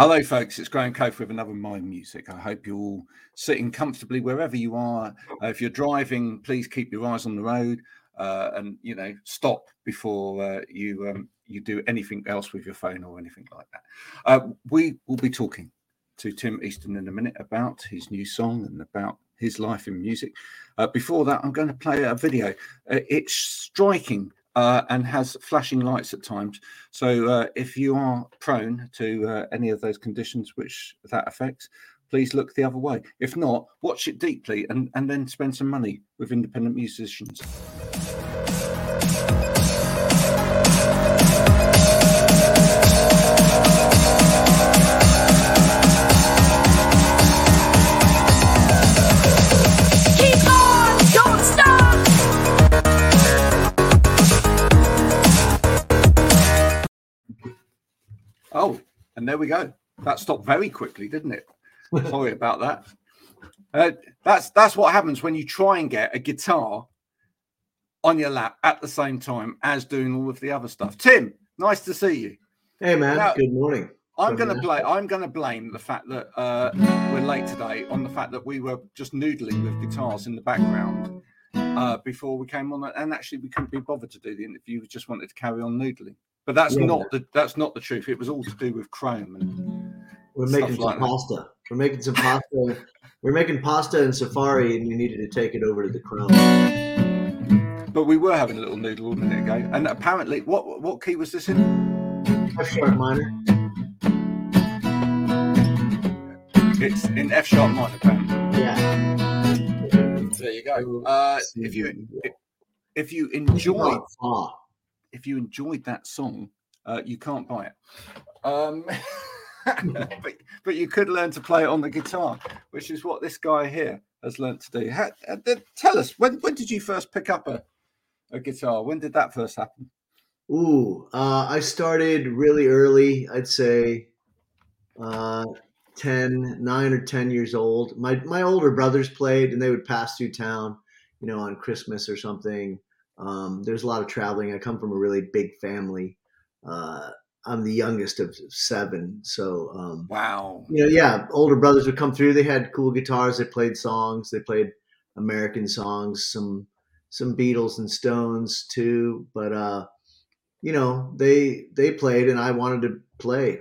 Hello, folks. It's Graham Cofe with another My Music. I hope you're all sitting comfortably wherever you are. Uh, if you're driving, please keep your eyes on the road uh, and you know stop before uh, you um, you do anything else with your phone or anything like that. Uh, we will be talking to Tim Easton in a minute about his new song and about his life in music. Uh, before that, I'm going to play a video. Uh, it's striking uh, and has flashing lights at times. So uh, if you are prone to uh, any of those conditions which that affects, please look the other way. If not, watch it deeply and, and then spend some money with independent musicians. Oh, and there we go. That stopped very quickly, didn't it? Sorry about that. Uh, that's that's what happens when you try and get a guitar on your lap at the same time as doing all of the other stuff. Tim, nice to see you. Hey man, now, good morning. I'm going to blame. I'm going to blame the fact that uh, we're late today on the fact that we were just noodling with guitars in the background uh, before we came on, and actually we couldn't be bothered to do the interview. We just wanted to carry on noodling. But that's yeah. not the that's not the truth. It was all to do with Chrome and we're making some like pasta. That. We're making some pasta. we're making pasta in Safari, and you needed to take it over to the Chrome. But we were having a little noodle a minute ago, and apparently, what what key was this in? F sharp minor. It's in F sharp minor, apparently. Yeah. There you go. Uh, if you if you enjoy if you enjoyed that song, uh, you can't buy it. Um, but, but, you could learn to play it on the guitar, which is what this guy here has learned to do. How, uh, tell us, when, when did you first pick up a, a guitar? When did that first happen? Ooh, uh, I started really early. I'd say uh, 10, 9 or 10 years old. My, my older brothers played and they would pass through town, you know, on Christmas or something um, there's a lot of traveling. I come from a really big family. Uh, I'm the youngest of seven, so um, wow. You know, yeah, older brothers would come through. They had cool guitars. They played songs. They played American songs, some some Beatles and Stones too. But uh, you know, they they played, and I wanted to play,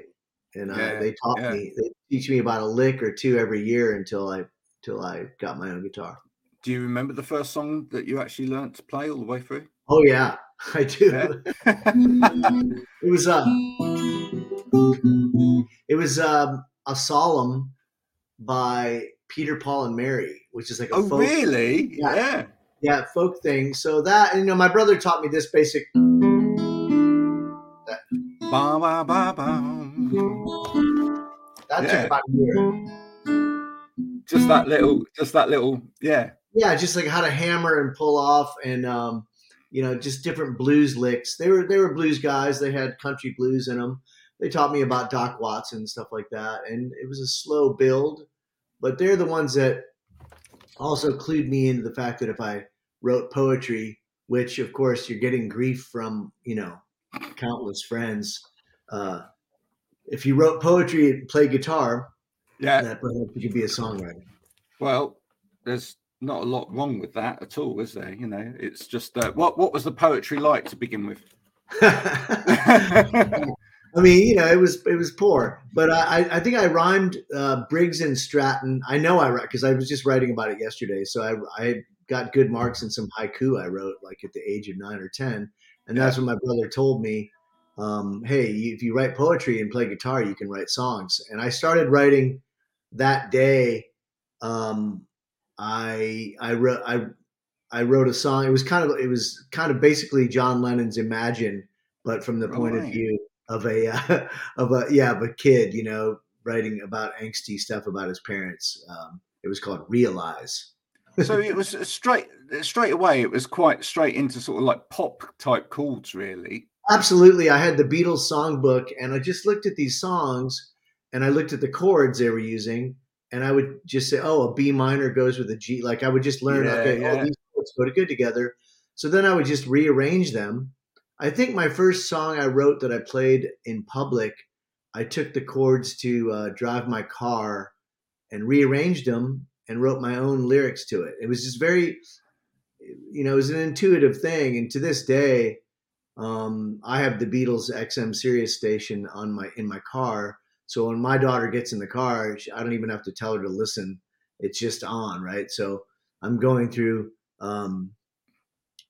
and uh, yeah, they taught yeah. me. They teach me about a lick or two every year until I until I got my own guitar. Do you remember the first song that you actually learned to play all the way through? Oh yeah, I do. Yeah. it was a it was um, a solemn by Peter, Paul, and Mary, which is like a oh folk, really? Yeah, yeah, yeah, folk thing. So that you know, my brother taught me this basic. That. Ba, ba, ba, ba. That yeah. took about a year. Just that little, just that little, yeah yeah, just like how to hammer and pull off, and um, you know, just different blues licks. They were they were blues guys. They had country blues in them. They taught me about Doc Watson and stuff like that, and it was a slow build. But they're the ones that also clued me into the fact that if I wrote poetry, which of course you're getting grief from, you know, countless friends. Uh, if you wrote poetry and played guitar, yeah, that perhaps you could be a songwriter. Well, there's not a lot wrong with that at all, is there? You know, it's just uh, what what was the poetry like to begin with? I mean, you know, it was it was poor, but I I think I rhymed uh, Briggs and Stratton. I know I write because I was just writing about it yesterday, so I I got good marks in some haiku I wrote like at the age of nine or ten, and that's when my brother told me, um, "Hey, if you write poetry and play guitar, you can write songs." And I started writing that day. Um, I I wrote I I wrote a song. It was kind of it was kind of basically John Lennon's Imagine, but from the point right. of view of a uh, of a yeah of a kid, you know, writing about angsty stuff about his parents. Um, it was called Realize. so it was straight straight away. It was quite straight into sort of like pop type chords, really. Absolutely, I had the Beatles songbook, and I just looked at these songs, and I looked at the chords they were using, and I would just say, "Oh, a B minor goes with a G. Like I would just learn, yeah, okay, yeah. oh, these chords go to good together. So then I would just rearrange them. I think my first song I wrote that I played in public I took the chords to uh, drive my car and rearranged them and wrote my own lyrics to it. It was just very, you know, it was an intuitive thing. And to this day, um, I have the Beatles XM Sirius station on my in my car. So when my daughter gets in the car, I don't even have to tell her to listen. It's just on, right? So I'm going through. Um,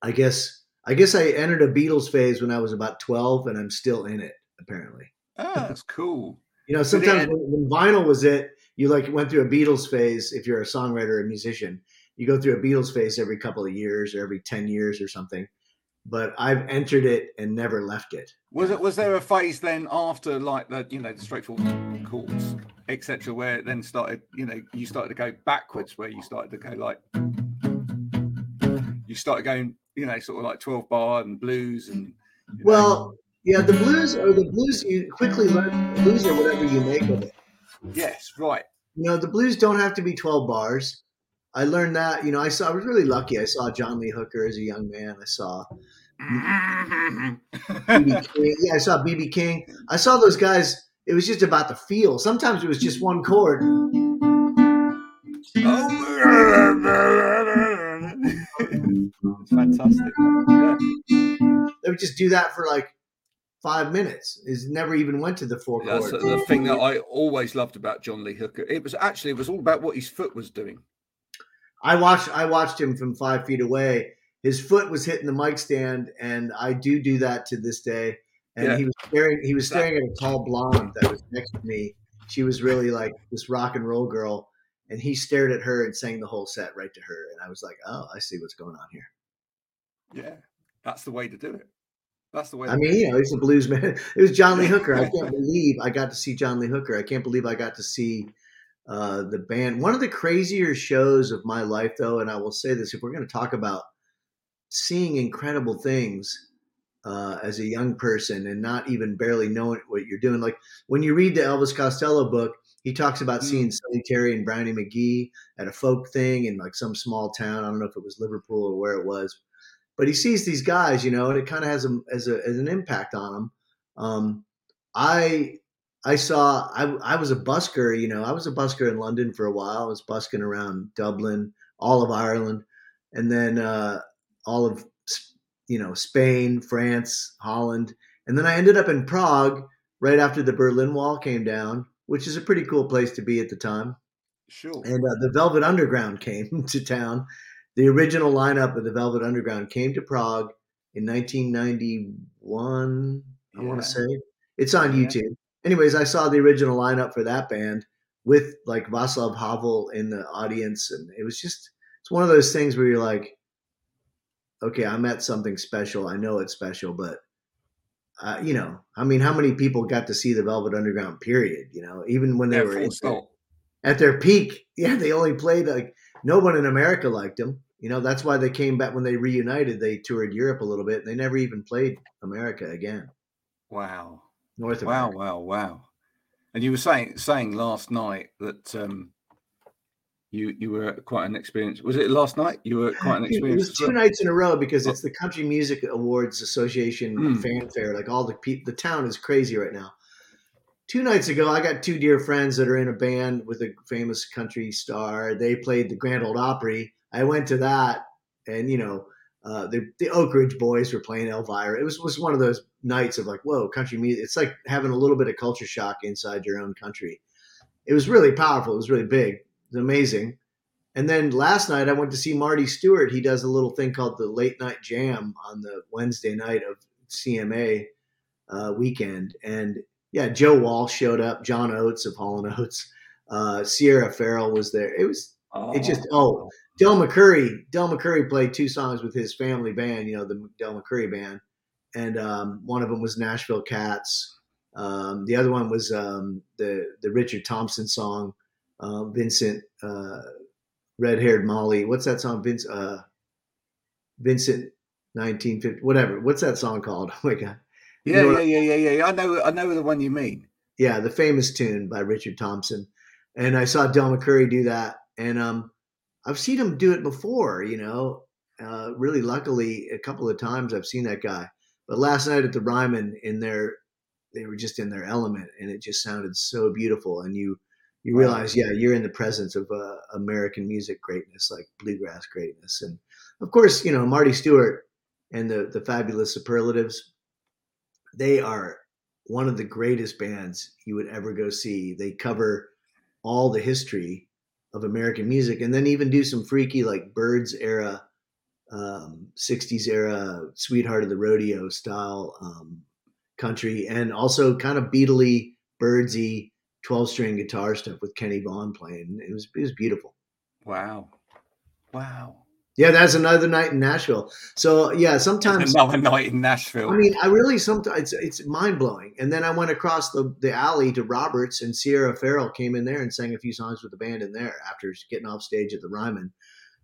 I guess I guess I entered a Beatles phase when I was about 12, and I'm still in it. Apparently. Oh, that's cool. You know, sometimes when, when vinyl was it, you like went through a Beatles phase. If you're a songwriter or a musician, you go through a Beatles phase every couple of years or every 10 years or something but I've entered it and never left it. Was it? Was there a phase then after like the you know the straightforward chords etc. where it then started you know you started to go backwards where you started to go like you started going you know sort of like twelve bar and blues and well know. yeah the blues or the blues you quickly learn blues or whatever you make of it. Yes, right. You know the blues don't have to be twelve bars. I learned that, you know, I saw, I was really lucky. I saw John Lee Hooker as a young man. I saw, yeah, I saw BB King. I saw those guys. It was just about the feel. Sometimes it was just one chord. it's fantastic. Yeah. They would just do that for like five minutes. Is never even went to the four That's chords. the thing that I always loved about John Lee Hooker. It was actually it was all about what his foot was doing. I watched I watched him from five feet away. His foot was hitting the mic stand, and I do do that to this day. And yeah. he was staring he was staring at a tall blonde that was next to me. She was really like this rock and roll girl, and he stared at her and sang the whole set right to her. And I was like, oh, I see what's going on here. Yeah, that's the way to do it. That's the way. I mean, you know, he's a blues man. It was John Lee Hooker. I can't believe I got to see John Lee Hooker. I can't believe I got to see uh, the band. One of the crazier shows of my life, though, and I will say this: if we're going to talk about seeing incredible things uh, as a young person and not even barely knowing what you're doing, like when you read the Elvis Costello book, he talks about mm. seeing Sonny Terry and Brownie McGhee at a folk thing in like some small town. I don't know if it was Liverpool or where it was, but he sees these guys, you know, and it kind of has a, as, a, as an impact on him. Um, I I saw I, I was a busker, you know, I was a busker in London for a while. I was busking around Dublin, all of Ireland, and then uh, all of you know Spain, France, Holland, and then I ended up in Prague right after the Berlin Wall came down, which is a pretty cool place to be at the time. Sure. And uh, the Velvet Underground came to town. The original lineup of the Velvet Underground came to Prague in 1991. Yeah. I want to say it's on yeah. YouTube anyways, I saw the original lineup for that band with like Václav Havel in the audience, and it was just it's one of those things where you're like, okay, I'm at something special. I know it's special, but uh, you know, I mean, how many people got to see the Velvet Underground? Period. You know, even when they yeah, were their, at their peak, yeah, they only played like no one in America liked them. You know, that's why they came back when they reunited. They toured Europe a little bit. And they never even played America again. Wow. North America. Wow, wow, wow. And you were saying saying last night that um, you you were quite an experience. Was it last night? You were quite an experience. It was two well? nights in a row because it's the Country Music Awards Association mm. fanfare. Like all the people, the town is crazy right now. Two nights ago, I got two dear friends that are in a band with a famous country star. They played the Grand Ole Opry. I went to that, and you know, uh, the the Oak Ridge Boys were playing Elvira. It was was one of those nights of like, whoa, country music. It's like having a little bit of culture shock inside your own country. It was really powerful. It was really big. It was amazing. And then last night I went to see Marty Stuart. He does a little thing called the Late Night Jam on the Wednesday night of CMA uh, weekend. And yeah, Joe Walsh showed up, John Oates of Hall and Oates, uh, Sierra Farrell was there. It was oh. it just oh Del McCoury. Del McCoury played two songs with his family band, you know, the Del McCoury band and um, one of them was Nashville Cats. Um, the other one was um, the the Richard Thompson song, uh, Vincent uh, Red Haired Molly. What's that song? Vince uh, Vincent 1950 whatever. What's that song called? Oh my god. Yeah, you know yeah, yeah, yeah, yeah. I know I know the one you mean. Yeah, the famous tune by Richard Thompson. And I saw Del McCoury do that. And um, I've seen him do it before, you know. Uh, really luckily a couple of times I've seen that guy but last night at the Ryman in their they were just in their element, and it just sounded so beautiful. And you you realize, yeah, you're in the presence of uh, American music greatness, like bluegrass greatness, and of course, you know Marty Stuart and the the fabulous Superlatives. They are one of the greatest bands you would ever go see. They cover all the history of American music, and then even do some freaky like Byrds era, um, '60s era, Sweetheart of the Rodeo style um, country, and also kind of beatly Byrdsy 12 string guitar stuff with Kenny Vaughan playing. It was it was beautiful. Wow, wow. Yeah, that's another night in Nashville. So yeah, sometimes another night in Nashville. I mean, I really sometimes it's, it's mind blowing. And then I went across the, the alley to Roberts, and Sierra Farrell came in there and sang a few songs with the band in there after getting off stage at the Ryman.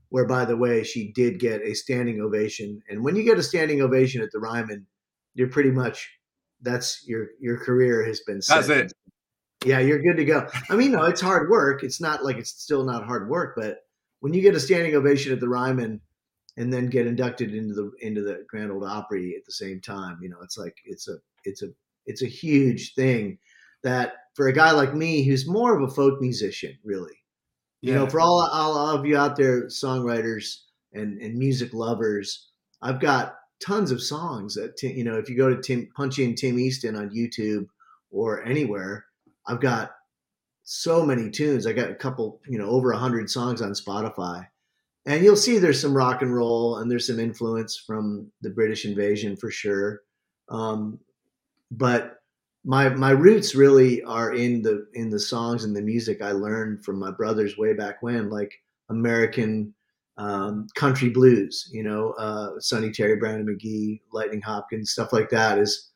Where, by the way, she did get a standing ovation. And when you get a standing ovation at the Ryman, you're pretty much that's your your career has been set. That's it. Yeah, you're good to go. I mean, no, it's hard work. It's not like it's still not hard work, but when you get a standing ovation at the Ryman and then get inducted into the into the Grand Ole Opry at the same time, you know, it's like it's a it's a it's a huge thing that for a guy like me who's more of a folk musician, really. You yeah. know, for all, all of you out there, songwriters and, and music lovers, I've got tons of songs that you know. If you go to Tim, punch in Tim Easton on YouTube or anywhere, I've got so many tunes. I got a couple, you know, over a hundred songs on Spotify, and you'll see there's some rock and roll and there's some influence from the British invasion for sure. Um, but my my roots really are in the in the songs and the music I learned from my brothers way back when, like American um, country blues. You know, uh, Sonny Terry, Brownie McGhee, Lightning Hopkins, stuff like that is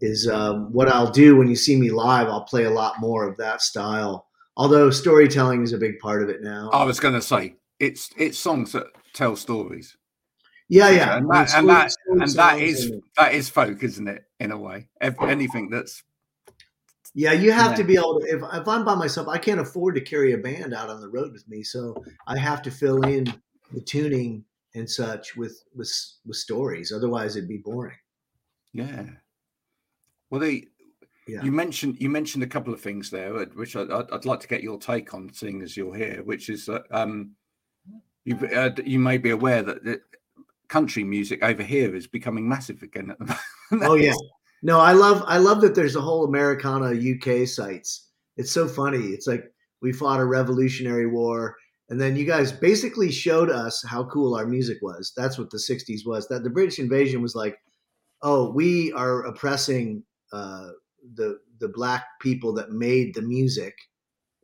is um, what I'll do when you see me live. I'll play a lot more of that style. Although storytelling is a big part of it now. I was going to say it's it's songs that tell stories. Yeah, yeah, and that and that, and that is that is folk, isn't it? In a way, if anything that's yeah, you have yeah. to be able to. If, if I'm by myself, I can't afford to carry a band out on the road with me, so I have to fill in the tuning and such with with with stories. Otherwise, it'd be boring. Yeah, well, they, yeah. you mentioned you mentioned a couple of things there, which I, would like to get your take on, seeing as you're here. Which is that um, you uh, you may be aware that country music over here is becoming massive again at the moment. oh yeah, no, I love I love that there's a whole Americana UK sites. It's so funny. It's like we fought a Revolutionary War, and then you guys basically showed us how cool our music was. That's what the '60s was. That the British invasion was like, oh, we are oppressing uh, the the black people that made the music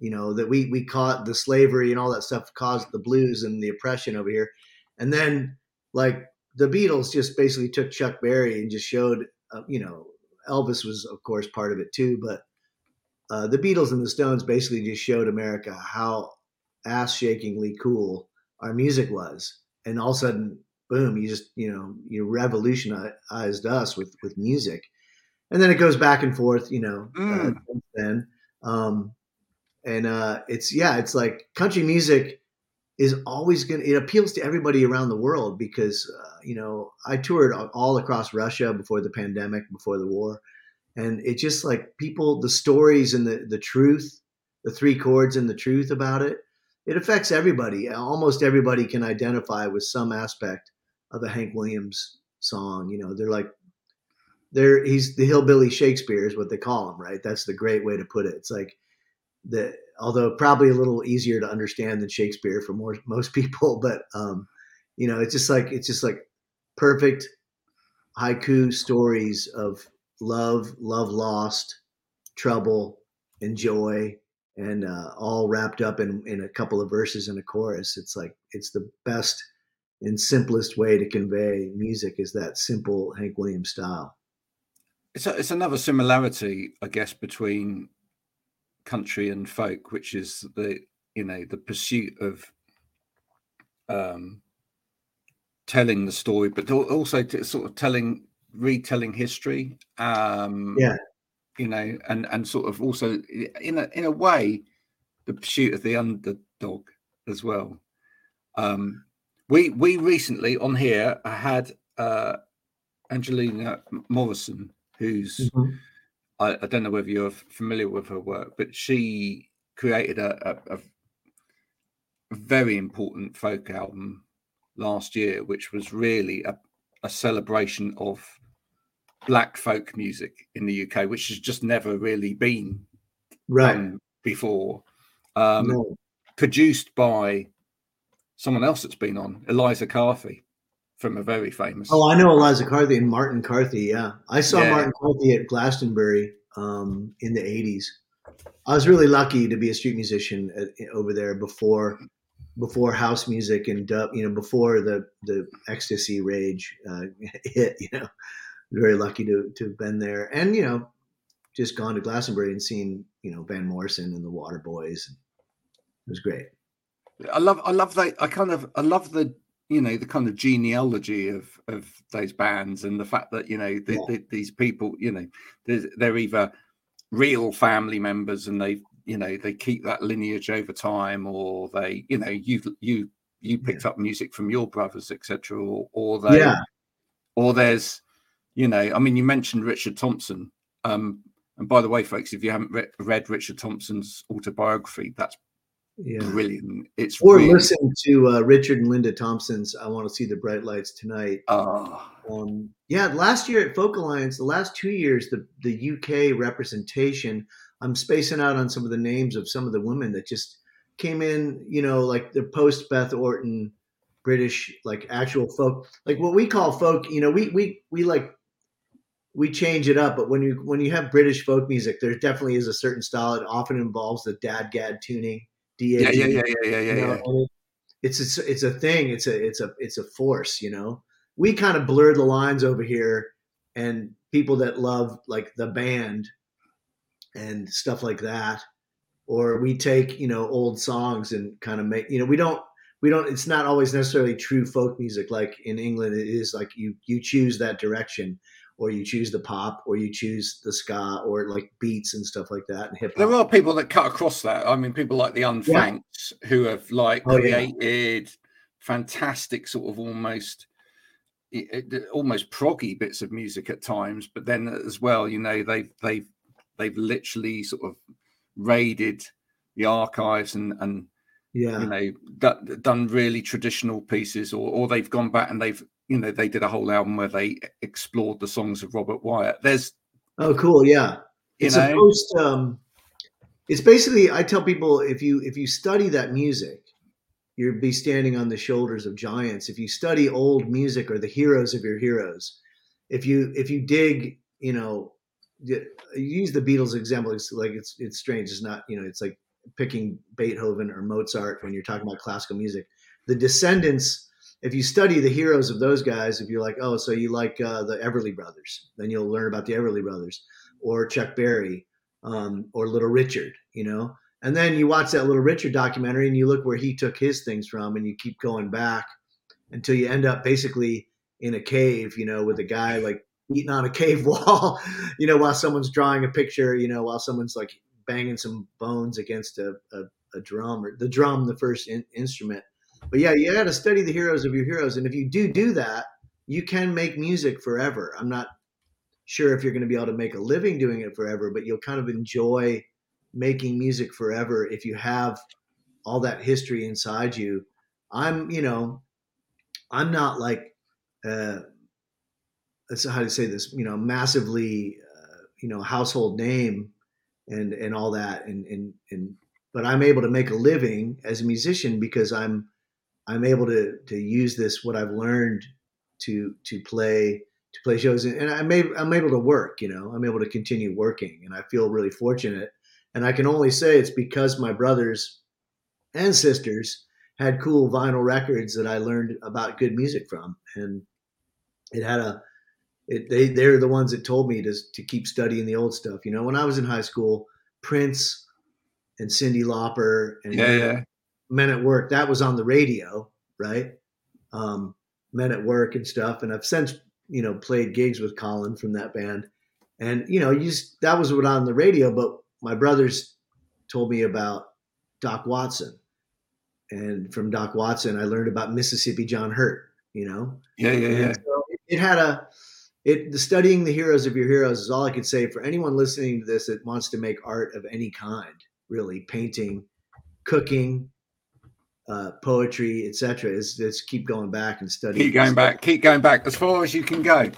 you know that we we caught the slavery and all that stuff caused the blues and the oppression over here and then like the beatles just basically took chuck berry and just showed uh, you know elvis was of course part of it too but uh, the beatles and the stones basically just showed america how ass shakingly cool our music was and all of a sudden boom you just you know you revolutionized us with with music and then it goes back and forth, you know. Uh, mm. Uh, then, um, and uh, it's yeah, it's like country music is always going. to It appeals to everybody around the world because uh, you know I toured all across Russia before the pandemic, before the war, and it just like people, the stories and the the truth, the three chords and the truth about it. It affects everybody. Almost everybody can identify with some aspect of a Hank Williams song. You know, they're like they're he's the hillbilly Shakespeare is what they call him, right? That's the great way to put it. It's like the although probably a little easier to understand than Shakespeare for more most people, but um, you know, it's just like it's just like perfect haiku stories of love, love lost, trouble, and joy, and uh, all wrapped up in in a couple of verses and a chorus. It's like it's the best and simplest way to convey music is that simple Hank Williams style. It's a, it's another similarity, I guess, between country and folk, which is the you know the pursuit of um, telling the story, but also sort of telling, retelling history. Um, yeah, you know, and and sort of also in a in a way, the pursuit of the underdog as well. Um, we we recently on here had uh, Angeline Morrison who's mm-hmm. I, I, don't know whether you're familiar with her work, but she created a, a, a very important folk album last year, which was really a, a celebration of black folk music in the UK, which has just never really been right before. Um, no. Produced by someone else that's been on, Eliza Carthy, from a very famous. Oh, I know Eliza Carthy and Martin Carthy. Yeah, I saw yeah. Martin Carthy at Glastonbury um, in the '80s. I was really lucky to be a street musician at, over there before before house music and dub, you know, before the the ecstasy rage uh, hit. You know, very lucky to to have been there, and you know, just gone to Glastonbury and seen you know Van Morrison and the Waterboys. It was great. I love I love that I kind of I love the you know the kind of genealogy of of those bands and the fact that you know the, yeah. the, these people you know they're, they're either real family members and they you know they keep that lineage over time or they you know you you you picked yeah. up music from your brothers etc or, or they yeah. or there's you know i mean you mentioned richard thompson um and by the way folks if you haven't re- read richard thompson's autobiography that's yeah. brilliant it's or really... listen to uh, richard and linda thompson's i want to see the bright lights tonight oh. um, yeah last year at folk alliance the last two years the, the uk representation I'm spacing out on some of the names of some of the women that just came in, you know, like the post Beth Orton British, like actual folk, like what we call folk, you know, we, we, we like, we change it up, but when you, when you have British folk music, there definitely is a certain style. It often involves the DADGAD tuning. Yeah, yeah, yeah, yeah, yeah, yeah. yeah. it's, a, it's a thing. It's a, it's a, it's a force, you know, we kind of blur the lines over here and people that love like the band and stuff like that or we take you know old songs and kind of make you know we don't we don't it's not always necessarily true folk music like in england it is like you you choose that direction or you choose the pop or you choose the ska or like beats and stuff like that and hip there are people that cut across that i mean people like the Unthanks yeah. who have like oh, created yeah. fantastic sort of almost almost proggy bits of music at times but then as well you know they've they've they've literally sort of raided the archives and and yeah you know d- done really traditional pieces or or they've gone back and they've you know they did a whole album where they explored the songs of robert wyatt there's oh cool yeah it's know, a post um it's basically i tell people if you if you study that music you'd be standing on the shoulders of giants if you study old music or the heroes of your heroes if you if you dig you know use the Beatles example. It's like it's it's strange. It's not you know it's like picking Beethoven or Mozart when you're talking about classical music. The Descendants. If you study the heroes of those guys, if you're like, oh, so you like uh, the Everly Brothers, then you'll learn about the Everly Brothers or Chuck Berry um, or Little Richard, you know. And then you watch that Little Richard documentary and you look where he took his things from, and you keep going back until you end up basically in a cave, you know, with a guy like eating on a cave wall, you know, while someone's drawing a picture, you know, while someone's like banging some bones against a, a, a drum or the drum, the first in, instrument. But yeah, you got to study the heroes of your heroes. And if you do do that, you can make music forever. I'm not sure if you're going to be able to make a living doing it forever, but you'll kind of enjoy making music forever if you have all that history inside you. I'm, you know, I'm not like, uh, how to say this, you know, massively, uh, you know, household name and, and all that. And, and, and, but I'm able to make a living as a musician because I'm, I'm able to, to use this, what I've learned to, to play, to play shows. And I'm able, I'm able to work, you know, I'm able to continue working and I feel really fortunate. And I can only say it's because my brothers and sisters had cool vinyl records that I learned about good music from. And it had a, it, they they're the ones that told me to to keep studying the old stuff. You know, when I was in high school, Prince and Cyndi Lauper and yeah, yeah. Men at Work that was on the radio, right? Um, Men at Work and stuff. And I've since you know played gigs with Colin from that band, and you know, you just that was what on the radio. But my brothers told me about Doc Watson, and from Doc Watson, I learned about Mississippi John Hurt. You know, yeah, yeah, yeah. So it, it had a it the studying the heroes of your heroes is all I could say for anyone listening to this that wants to make art of any kind, really painting, cooking, uh, poetry, etc. Is just keep going back and studying. Keep going back. Keep going back as far as you can go.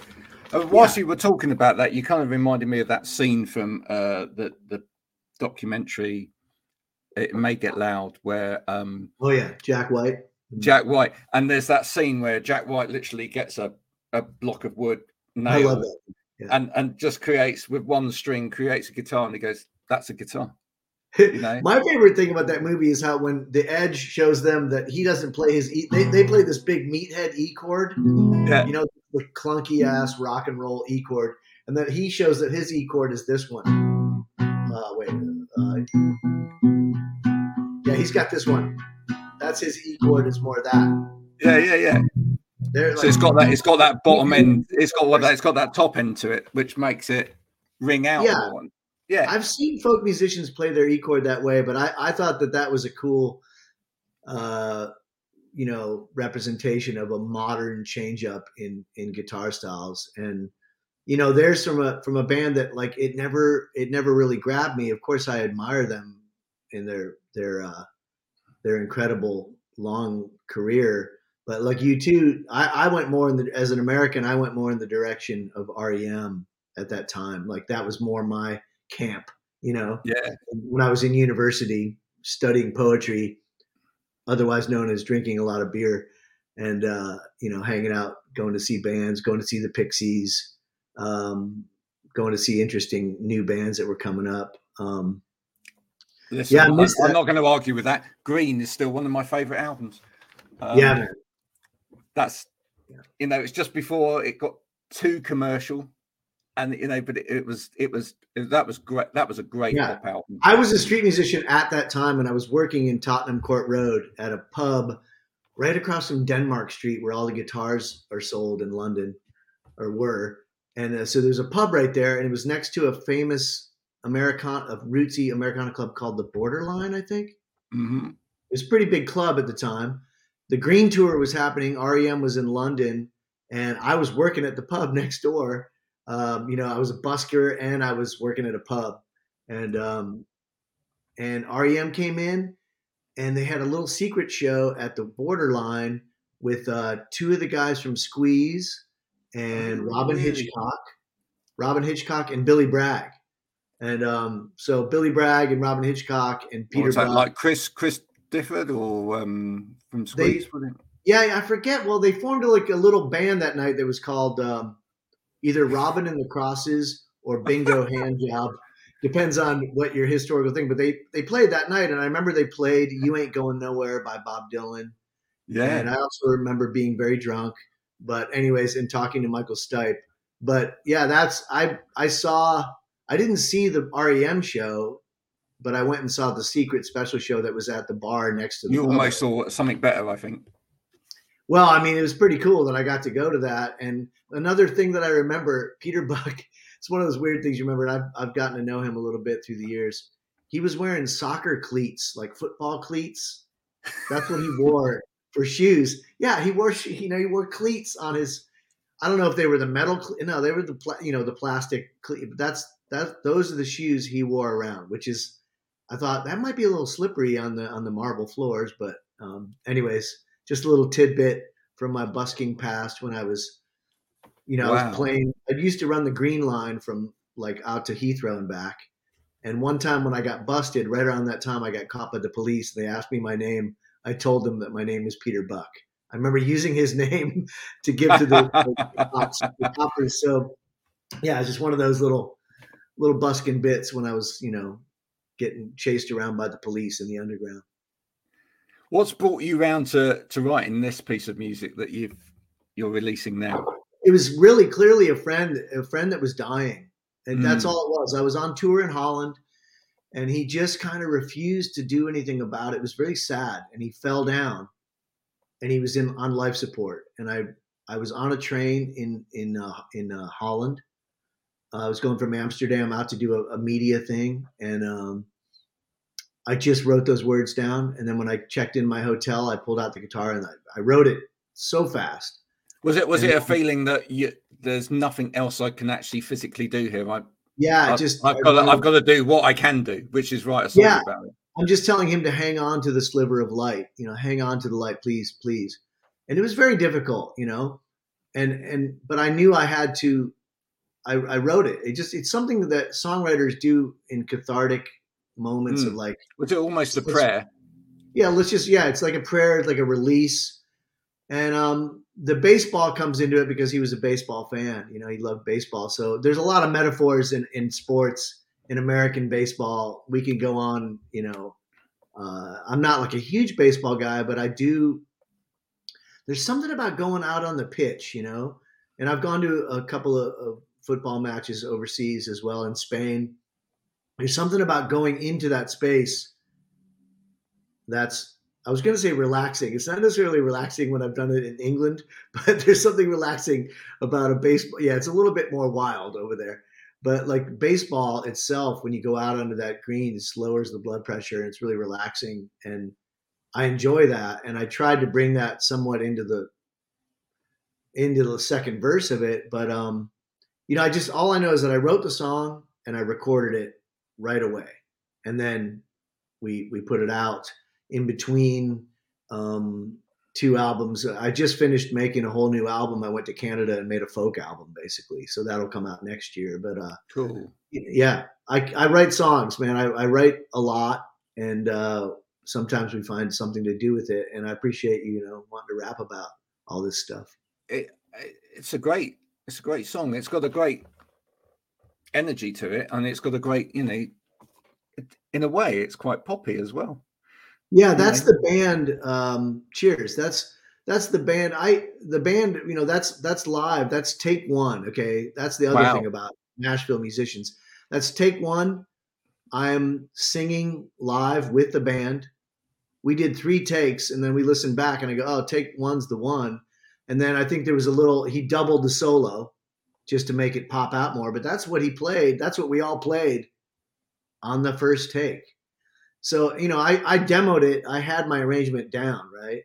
Uh, whilst yeah. you were talking about that, you kind of reminded me of that scene from uh, the the documentary. It may get loud. Where um, oh yeah, Jack White. Jack White, and there's that scene where Jack White literally gets a, a block of wood nail yeah. and and just creates with one string creates a guitar, and he goes, "That's a guitar." You know? My favorite thing about that movie is how when the Edge shows them that he doesn't play his E, they, they play this big meathead E chord, yeah. you know, the clunky ass rock and roll E chord, and then he shows that his E chord is this one. Uh, wait, uh, yeah, he's got this one. That's his E chord. Is more that. Yeah, yeah, yeah. Like, so it's got that. It's got that bottom end. It's got what? It's got that top end to it, which makes it ring out. Yeah. More. Yeah, I've seen folk musicians play their E chord that way, but I, I thought that that was a cool, uh, you know, representation of a modern change up in in guitar styles. And you know, there's from a from a band that like it never it never really grabbed me. Of course, I admire them in their their uh, their incredible long career. But like U2, I, I went more in the as an American, I went more in the direction of REM at that time. Like that was more my camp, you know. Yeah. When I was in university studying poetry, otherwise known as drinking a lot of beer, and uh, you know, hanging out, going to see bands, going to see the Pixies, um, going to see interesting new bands that were coming up. Um, Listen, yeah, I'm, I'm not going to argue with that. Green is still one of my favorite albums. Um, yeah, that's you know, it's just before it got too commercial and you know, but it, it was it was that was great. That was a great yeah. pop album. I was a street musician at that time, and I was working in Tottenham Court Road at a pub right across from Denmark Street, where all the guitars are sold in London, or were. And uh, so there's a pub right there, and it was next to a famous American, a rootsy Americana club called the Borderline, I think. Mm-hmm. It was a pretty big club at the time. The Green Tour was happening. REM was in London, and I was working at the pub next door um, you know, I was a busker and I was working at a pub, and um, and REM came in, and they had a little secret show at the Borderline with uh, two of the guys from Squeeze and Robyn Hitchcock, Robyn Hitchcock and Billy Bragg. And um, so Billy Bragg and Robyn Hitchcock and Peter. Was that like Chris Chris Difford or um, from Squeeze? They, yeah, I forget. Well, they formed like a little band that night that was called um, either Robin and the Crosses or Bingo Hand Job. Depends on what your historical thing. But they they played that night, and I remember they played "You Ain't Going Nowhere" by Bob Dylan. Yeah, and I also remember being very drunk. But anyways, and talking to Michael Stipe. But yeah, that's I I saw. I didn't see the REM show, but I went and saw the secret special show that was at the bar next to. the You almost saw something better, I think. Well, I mean, it was pretty cool that I got to go to that. And another thing that I remember, Peter Buck, it's one of those weird things you remember. I've, I've gotten to know him a little bit through the years. He was wearing soccer cleats, like football cleats. That's what he wore for shoes. Yeah, he wore, you know, he wore cleats on his, I don't know if they were the metal, no, they were the, you know, the plastic cleat, but that's, that, those are the shoes he wore around, which is, I thought that might be a little slippery on the, on the marble floors. But um, anyways, just a little tidbit from my busking past when I was, you know, wow. I was playing. I used to run the green line from like out to Heathrow and back. And one time when I got busted, right around that time, I got caught by the police. They asked me my name. I told them that my name is Peter Buck. I remember using his name to give to the, the, cops, the coppers. So, yeah, it's just one of those little little busking bits when I was, you know, getting chased around by the police in the underground. What's brought you round to to writing this piece of music that you've you're releasing now? It was really clearly a friend, a friend that was dying, and mm. that's all it was. I was on tour in Holland, and he just kind of refused to do anything about it. It was very sad, and he fell down, and he was in on life support. And I I was on a train in in uh, in uh, Holland. Uh, I was going from Amsterdam out to do a, a media thing, and um, I just wrote those words down. And then when I checked in my hotel, I pulled out the guitar and I, I wrote it so fast. Was it was and it a feeling that you, there's nothing else I can actually physically do here? I, yeah, I, just I've got, to, I've got to do what I can do, which is write a song yeah, about it. I'm just telling him to hang on to the sliver of light. You know, hang on to the light, please, please. And it was very difficult, you know, and and but I knew I had to. I, I wrote it. It just it's something that songwriters do in cathartic moments mm. of like. Was it almost a prayer? Yeah, let's just yeah, it's like a prayer, like a release. And um, the baseball comes into it because he was a baseball fan. You know, he loved baseball. So there's a lot of metaphors in, in sports in American baseball. We can go on, you know. Uh, I'm not like a huge baseball guy, but I do. There's something about going out on the pitch, you know. And I've gone to a couple of, of football matches overseas as well in Spain. There's something about going into that space that's I was going to say relaxing. It's not necessarily relaxing when I've done it in England, but there's something relaxing about a baseball. Yeah, it's a little bit more wild over there. But like baseball itself, when you go out under that green, it lowers the blood pressure and it's really relaxing. And I enjoy that. And I tried to bring that somewhat into the into the second verse of it. But um, you know, I just all I know is that I wrote the song and I recorded it right away. And then we we put it out in between um, two albums. I just finished making a whole new album. I went to Canada and made a folk album, basically. So that'll come out next year. But uh, cool. Yeah, I, I write songs, man. I, I write a lot, and uh, sometimes we find something to do with it. And I appreciate you, you know, wanting to rap about all this stuff. It, it's a great, it's a great song. It's got a great energy to it, and it's got a great, you know, in a way, it's quite poppy as well. Yeah, that's the band. Um, cheers. That's that's the band. I the band. You know, that's that's live. That's take one. Okay, that's the other wow. thing about Nashville musicians. That's take one. I'm singing live with the band. We did three takes, and then we listened back, and I go, "Oh, take one's the one." And then I think there was a little. He doubled the solo just to make it pop out more. But that's what he played. That's what we all played on the first take. So, you know, I, I demoed it. I had my arrangement down, right?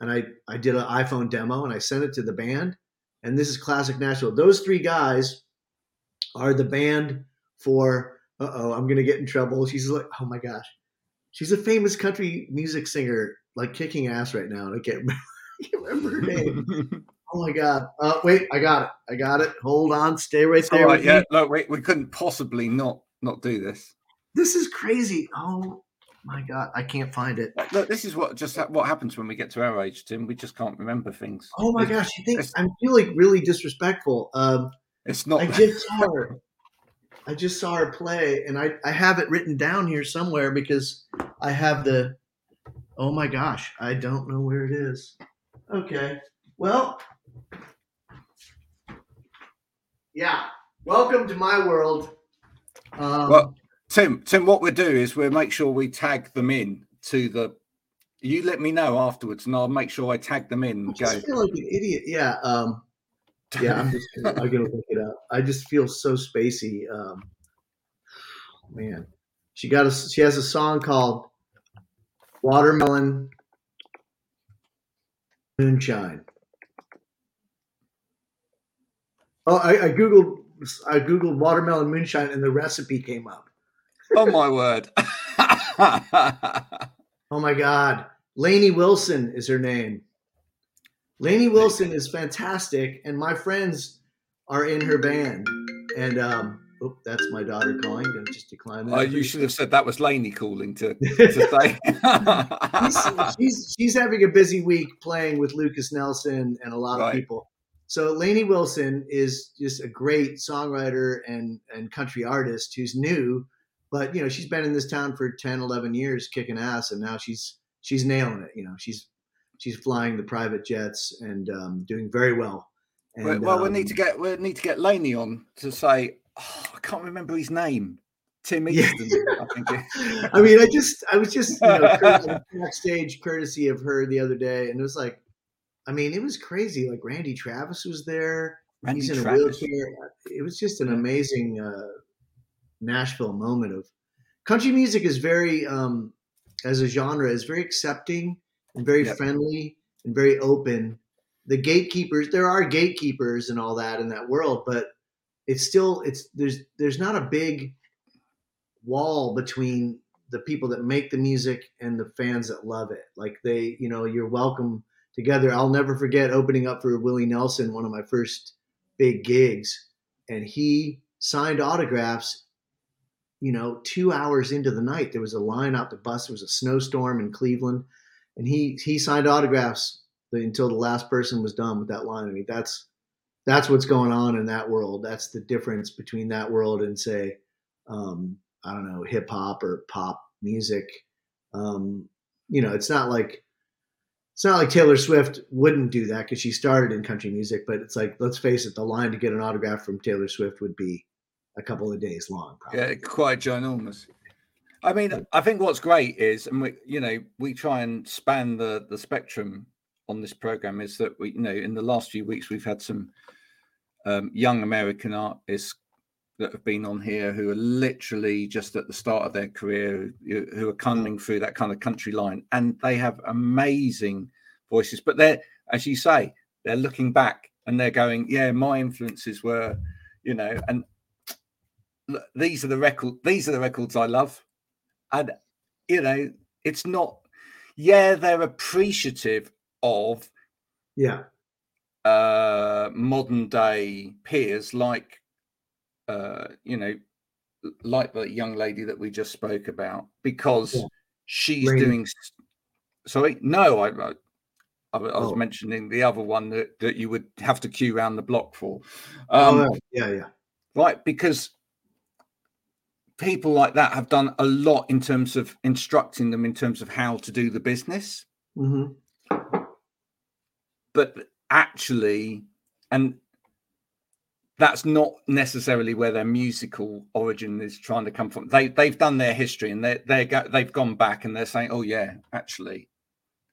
And I, I did an iPhone demo and I sent it to the band. And this is Classic Nashville. Those three guys are the band for, uh oh, I'm going to get in trouble. She's like, oh my gosh. She's a famous country music singer, like kicking ass right now. And I can't remember, I can't remember her name. Oh my God! Uh, wait, I got it. I got it. Hold on, stay right there. Right, yeah, no, wait, we couldn't possibly not not do this. This is crazy. Oh my god, I can't find it. Look, this is what just what happens when we get to our age, Tim. We just can't remember things. Oh my gosh, you think I'm feeling really disrespectful? Um, it's not. I just saw her. I just saw her play, and I I have it written down here somewhere because I have the. Oh my gosh, I don't know where it is. Okay, well, yeah. Welcome to my world. Um, well, Tim, Tim, what we'll do is we'll make sure we tag them in to the. You let me know afterwards, and I'll make sure I tag them in. I just go. feel like an idiot. Yeah, um, yeah. I'm just. I'm gonna look it up. I just feel so spacey. Um, man, she got a. She has a song called "Watermelon Moonshine." Oh, I, I googled. I googled watermelon moonshine, and the recipe came up oh my word. oh my God. Lainey Wilson is her name. Lainey Wilson is fantastic, and my friends are in her band. And um, oh, that's my daughter calling. Gonna just decline that. Oh, you should have said that was Lainey calling to, to say. she's, she's, she's having a busy week playing with Lukas Nelson and a lot right. of people. So Lainey Wilson is just a great songwriter and and country artist who's new, but you know she's been in this town for 10 11 years kicking ass and now she's she's nailing it you know. She's she's flying the private jets and um, doing very well. And, well, um, we need to get we need to get Lainey on to say oh, I can't remember his name. Tim Easton yeah. I think I mean I just I was just you know backstage courtesy of her the other day and it was like I mean it was crazy like Randy Travis was there Randy he's in Travis. a wheelchair it was just an amazing uh, Nashville moment of country music is very um, as a genre is very accepting and very yep. friendly and very open the gatekeepers. There are gatekeepers and all that in that world, but it's still it's there's there's not a big wall between the people that make the music and the fans that love it. Like they, you know, you're welcome together. I'll never forget opening up for Willie Nelson, one of my first big gigs, and he signed autographs. You know, two hours into the night, there was a line out the bus. There was a snowstorm in Cleveland, and he he signed autographs until the last person was done with that line. I mean, that's that's what's going on in that world. That's the difference between that world and say, um, I don't know, hip hop or pop music. Um, you know, it's not like it's not like Taylor Swift wouldn't do that because she started in country music, but it's like let's face it, the line to get an autograph from Taylor Swift would be a couple of days long. Probably. Yeah, quite ginormous. I mean, I think what's great is, and we, you know, we try and span the the spectrum on this program is that we, you know, in the last few weeks we've had some um, young American artists that have been on here who are literally just at the start of their career, who are coming through that kind of country line, and they have amazing voices. But they're, as you say, they're looking back and they're going, "Yeah, my influences were, you know, and these are the record, these are the records I love," and you know, it's not. Yeah, they're appreciative of, yeah, uh, modern day peers like uh, you know like the young lady that we just spoke about because yeah. she's Rain. doing sorry no i i, I was oh. mentioning the other one that, that you would have to queue around the block for um, oh, yeah yeah right because people like that have done a lot in terms of instructing them in terms of how to do the business mm-hmm. but actually, and that's not necessarily where their musical origin is trying to come from. They they've done their history and they they go, they've gone back and they're saying, oh yeah, actually,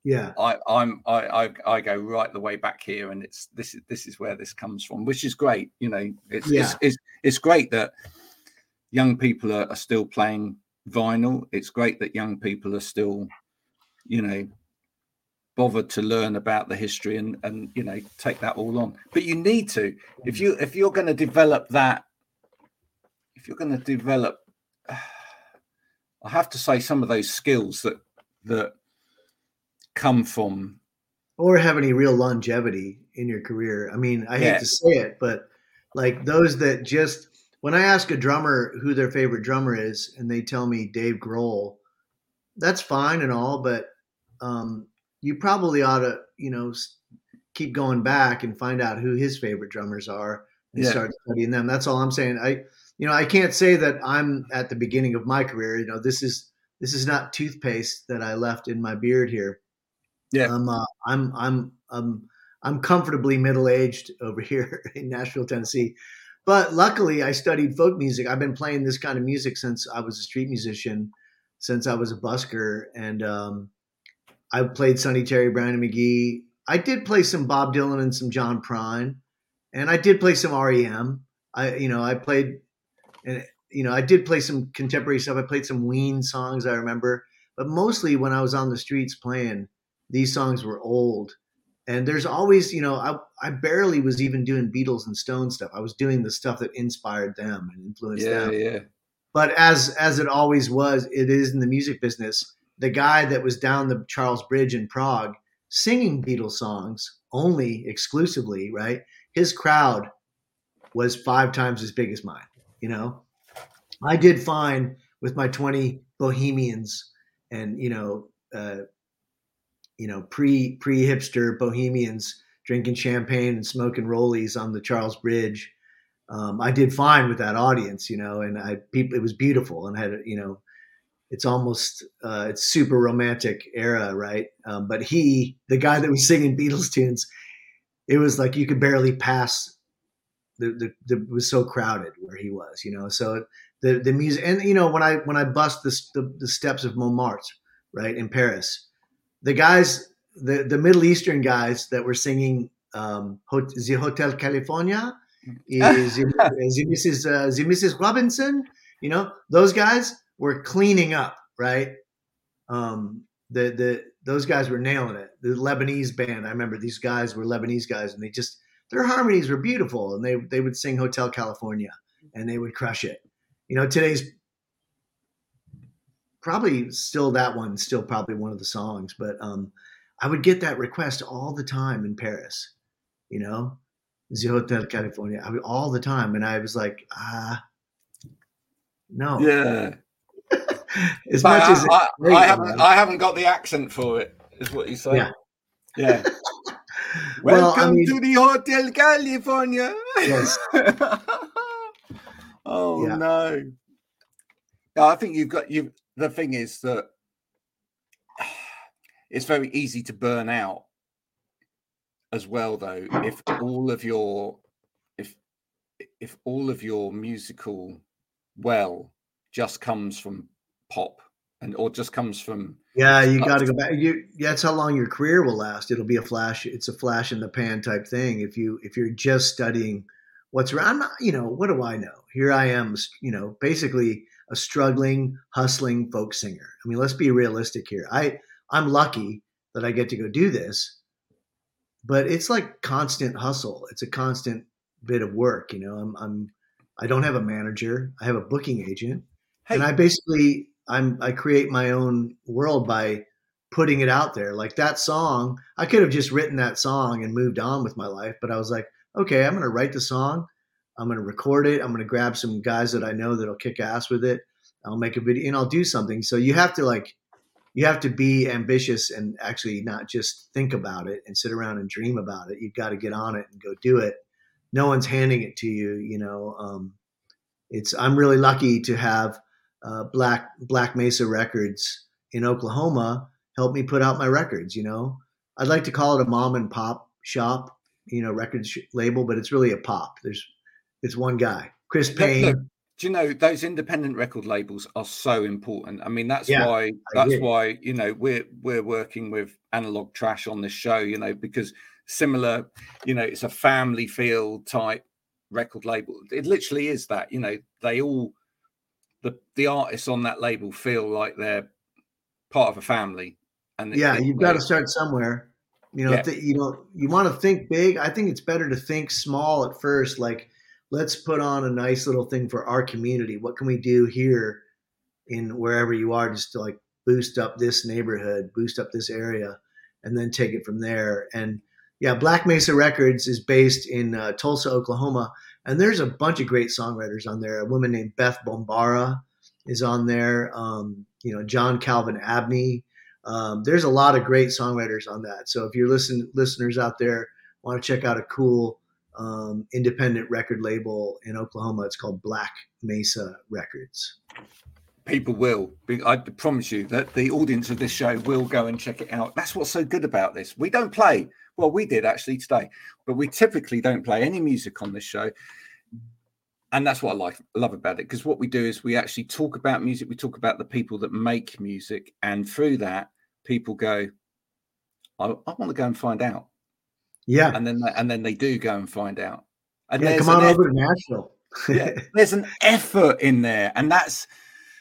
yeah, I I'm I, I I go right the way back here, and it's this is this is where this comes from, which is great. You know, it's yeah. it's, it's, it's great that young people are, are still playing vinyl. It's great that young people are still, you know, bothered to learn about the history and and you know take that all on. But you need to. If you if you're going to develop that if you're going to develop i have to say some of those skills that that come from or have any real longevity in your career. I mean i hate to say it but like those that just when i ask a drummer who their favorite drummer is and they tell me dave grohl that's fine and all but um, you probably ought to, you know, keep going back and find out who his favorite drummers are and yeah. start studying them. That's all I'm saying. I, you know, I can't say that I'm at the beginning of my career. You know, this is this is not toothpaste that I left in my beard here. Yeah, I'm uh, I'm I'm I'm I'm comfortably middle aged over here in Nashville, Tennessee. But luckily, I studied folk music. I've been playing this kind of music since I was a street musician, since I was a busker, and um, I played Sonny Terry, Brownie McGhee. I did play some Bob Dylan and some John Prine, and I did play some REM. I, you know, I played, and you know, I did play some contemporary stuff. I played some Ween songs. I remember, but mostly when I was on the streets playing, these songs were old. And there's always, you know, I, I barely was even doing Beatles and Stone stuff. I was doing the stuff that inspired them and influenced yeah, them. Yeah. But as as it always was, it is in the music business the guy that was down the Charles Bridge in Prague singing Beatles songs only exclusively, right? His crowd was five times as big as mine. You know, I did fine with my 20 bohemians and, you know, uh, you know, pre pre hipster bohemians drinking champagne and smoking rollies on the Charles Bridge. Um, I did fine with that audience, you know, and I people it was beautiful and I had you know it's almost uh, it's super romantic era, right? Um, but he, the guy that was singing Beatles tunes, it was like you could barely pass. The, the, the it was so crowded where he was, you know. So the the music, and you know, when I when I bust the the, the steps of Montmartre, right in Paris, the guys, the the Middle Eastern guys that were singing um, the Hotel California, is the Mrs. Uh, the Mrs. Robinson, you know, those guys were cleaning up, right? Um, the the those guys were nailing it. The Lebanese band, I remember these guys were Lebanese guys, and they just their harmonies were beautiful, and they they would sing Hotel California, and they would crush it. You know, today's probably still that one, still probably one of the songs, but um, I would get that request all the time in Paris. You know, the Hotel California, I all the time, and I was like, ah, no, Yeah. As But much I, as I, great, I haven't. I haven't got the accent for it, is what you say. Yeah. Yeah. Well, I Welcome mean- to the Hotel California. Yes. oh Yeah. no. No, I think you've got you the thing is that it's very easy to burn out as well though if all of your if if all of your musical well just comes from pop and or just comes from Yeah, you got to go back. You that's how long your career will last. It'll be a flash. It's a flash in the pan type thing. If you if you're just studying what's around, I'm not- you know, what do I know? Here I am, you know, basically a struggling, hustling folk singer. I mean, let's be realistic here. I I'm lucky that I get to go do this, but it's like constant hustle. It's a constant bit of work. You know, I'm I'm I don't have a manager. I have a booking agent hey and I basically I'm I create my own world by putting it out there. Like that song, I could have just written that song and moved on with my life, but I was like, okay, I'm going to write the song, I'm going to record it, I'm going to grab some guys that I know that'll kick ass with it. I'll make a video and I'll do something. So you have to like you have to be ambitious and actually not just think about it and sit around and dream about it. You've got to get on it and go do it. No one's handing it to you, you know. Um, it's I'm really lucky to have uh, Black Black Mesa Records in Oklahoma helped me put out my records. You know, I'd like to call it a mom and pop shop, you know, record sh- label, but it's really a pop. There's it's one guy, Chris Payne. look, do you know those independent record labels are so important? I mean, that's Yeah, why that's why you know we're we're working with Analog Trash on this show. You know, because similar, you know, it's a family feel type record label. It literally is that. You know, they all the the artists on that label feel like they're part of a family. And yeah, you've got to start somewhere. You know, Yeah. th- you know, you want to think big. I think it's better to think small at first. Like, let's put on a nice little thing for our community. What can we do here in wherever you are, just to like boost up this neighborhood, boost up this area, and then take it from there. And yeah, Black Mesa Records is based in uh, Tulsa, Oklahoma, and there's a bunch of great songwriters on there. A woman named Beth Bombara is on there. Um, you know, John Calvin Abney. Um, there's a lot of great songwriters on that. So if you're listen listeners out there want to check out a cool um, independent record label in Oklahoma, it's called Black Mesa Records. people will i promise you that the audience of this show will go and check it out that's what's so good about this we don't play well we did actually today but we typically don't play any music on this show and that's what i like love about it because what we do is we actually talk about music we talk about the people that make music and through that people go i, I want to go and find out Yeah, and then and then they do go and find out and yeah. Come on over to Nashville. yeah, there's an effort in there, and that's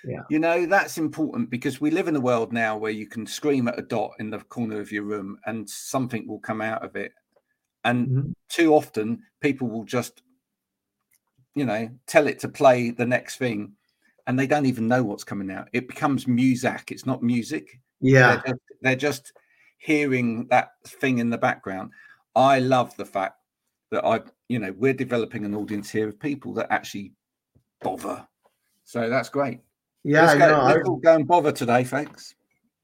Yeah. you know that's important because we live in a world now where you can scream at a dot in the corner of your room and something will come out of it, and Mhm. too often people will just you know tell it to play the next thing, and they don't even know what's coming out. It becomes music. It's not music. Yeah, They're, just, they're just hearing that thing in the background. I love the fact that I, you know, we're developing an audience here of people that actually bother. So that's great. Yeah. let's know. I, all go and bother today, thanks.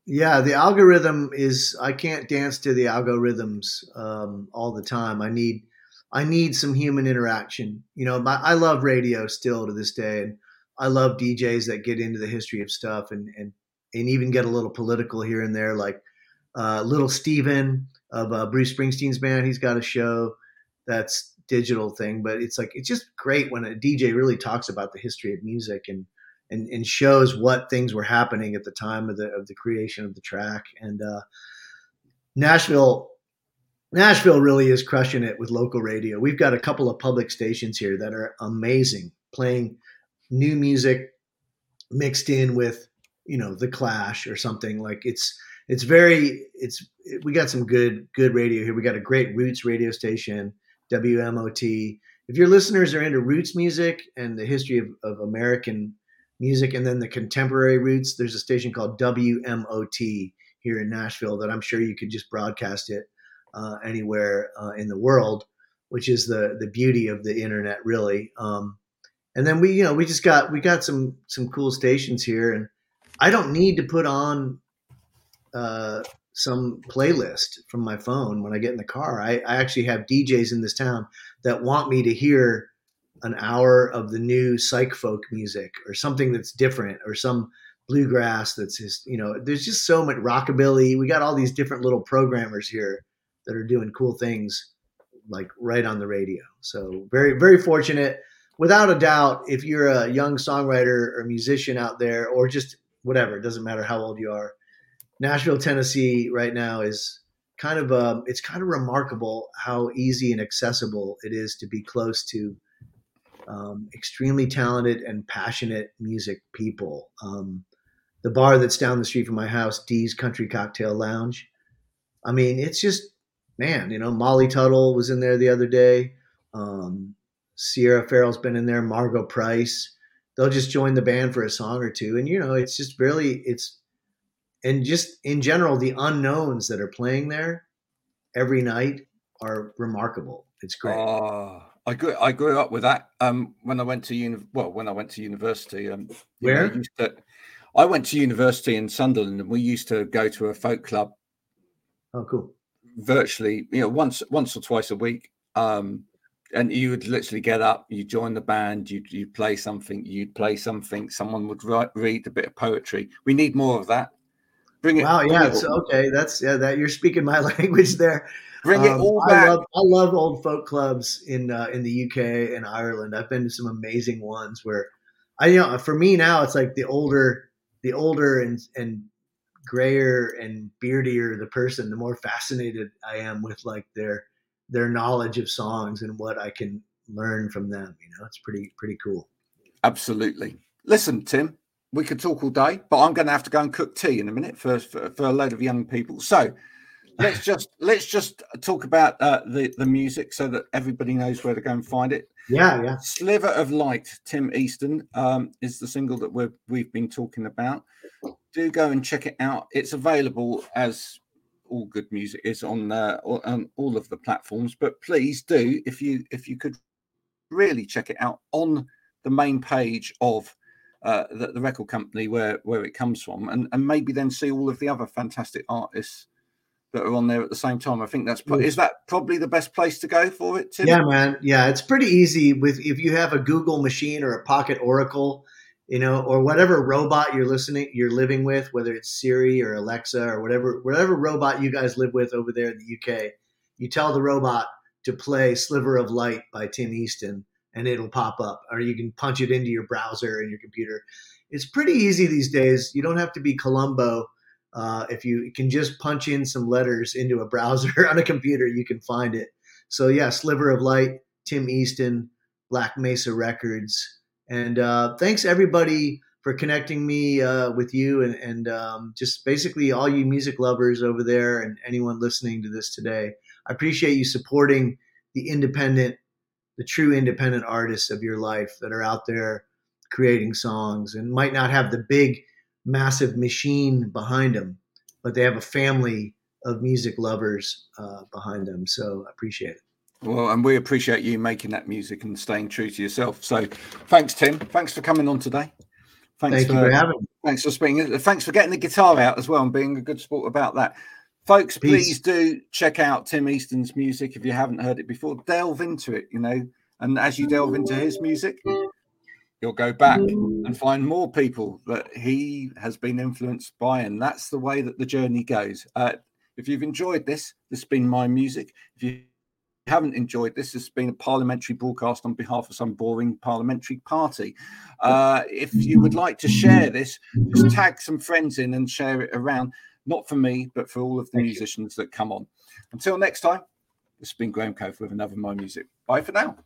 Yeah, the algorithm is I can't dance to the algorithms um, all the time. I need I need some human interaction. You know, my, I love radio still to this day, and I love DJs that get into the history of stuff and and and even get a little political here and there, like uh, Little Steven of uh, Bruce Springsteen's band. He's got a show that's digital thing, but it's like it's just great when a DJ really talks about the history of music and and, and shows what things were happening at the time of the of the creation of the track. And uh, Nashville, Nashville really is crushing it with local radio. We've got a couple of public stations here that are amazing, playing new music mixed in with you know the Clash or something like it's it's very it's we got some good good radio here. We got a great roots radio station, WMOT. If your listeners are into roots music and the history of, of American music and then the contemporary roots, there's a station called WMOT here in Nashville that I'm sure you could just broadcast it uh, anywhere uh, in the world, which is the the beauty of the internet, really. Um, and then we, you know, we just got we got some some cool stations here, and I don't need to put on uh, some playlist from my phone when I get in the car. I, I actually have DJs in this town that want me to hear an hour of the new psych folk music or something that's different or some bluegrass that's just you know there's just so much rockabilly. We got all these different little programmers here that are doing cool things like right on the radio. So very very fortunate. Without a doubt if you're a young songwriter or musician out there or just whatever it doesn't matter how old you are Nashville, Tennessee, right now is kind of um, it's kind of remarkable how easy and accessible it is to be close to um, extremely talented and passionate music people. Um, the bar that's down the street from my house, Dee's Country Cocktail Lounge. I mean, it's just man, you know, Molly Tuttle was in there the other day. Um, Sierra Farrell's been in there. Margo Price. They'll just join the band for a song or two, and you know, it's just really it's and just in general, the unknowns that are playing there every night are remarkable. It's great. Oh, I grew I grew up with that. Um, when I went to uni, well, when I went to university, um, where know, I, to, I went to university in Sunderland, and we used to go to a folk club. Oh, cool! Virtually, you know, once once or twice a week. Um, and you would literally get up, you join the band, you you play something, you'd play something. Someone would write, read a bit of poetry. We need more of that. Bring it. Wow. Yeah. Okay. That's yeah. That you're speaking my language there. Bring um, it all back. I love, I love old folk clubs in uh, in the UK and Ireland. I've been to some amazing ones where I you know for me now it's like the older the older and and grayer and beardier the person, the more fascinated I am with like their their knowledge of songs and what I can learn from them. You know, it's pretty pretty cool. Absolutely. Listen, Tim, we could talk all day, but I'm going to have to go and cook tea in a minute for for, for a load of young people. So let's just let's just talk about uh, the the music so that everybody knows where to go and find it. Yeah, yeah. Sliver of Light, Tim Easton um, is the single that we've we've been talking about. Do go and check it out. It's available as all good music is on uh, on all of the platforms. But please do if you if you could really check it out on the main page of uh, the, the, record company where where it comes from, and and maybe then see all of the other fantastic artists that are on there at the same time. I think that's is that probably the best place to go for it. Tim? Yeah, man. Yeah, it's pretty easy with if you have a Google machine or a Pocket Oracle, you know, or whatever robot you're listening you're living with, whether it's Siri or Alexa or whatever whatever robot you guys live with over there in the UK. You tell the robot to play "Sliver of Light" by Tim Easton and it'll pop up, or you can punch it into your browser and your computer. It's pretty easy these days. You don't have to be Columbo. Uh, if you can just punch in some letters into a browser on a computer, you can find it. So yeah, Sliver of Light, Tim Easton, Black Mesa Records, and uh, thanks everybody for connecting me uh, with you and, and um, just basically all you music lovers over there and anyone listening to this today. I appreciate you supporting the independent the true independent artists of your life that are out there creating songs and might not have the big massive machine behind them but they have a family of music lovers uh, behind them so i appreciate it. Well and we appreciate you making that music and staying true to yourself. So thanks tim. Thanks for coming on today. Thanks Thank for, for having me. thanks for speaking. Thanks for getting the guitar out as well and being a good sport about that. Folks Peace. please do check out tim easton's music if you haven't heard it before. Delve into it you know. And as you delve into his music you'll go back and find more people that he has been influenced by and that's the way that the journey goes uh, if you've enjoyed this this has been my music if you haven't enjoyed this, this has been a parliamentary broadcast on behalf of some boring parliamentary party. Uh, if you would like to share this, just tag some friends in and share it around not for me, but for all of the Thank musicians you. that come on. Until next time, this has been Graham Cofe with another My Music. Bye for now.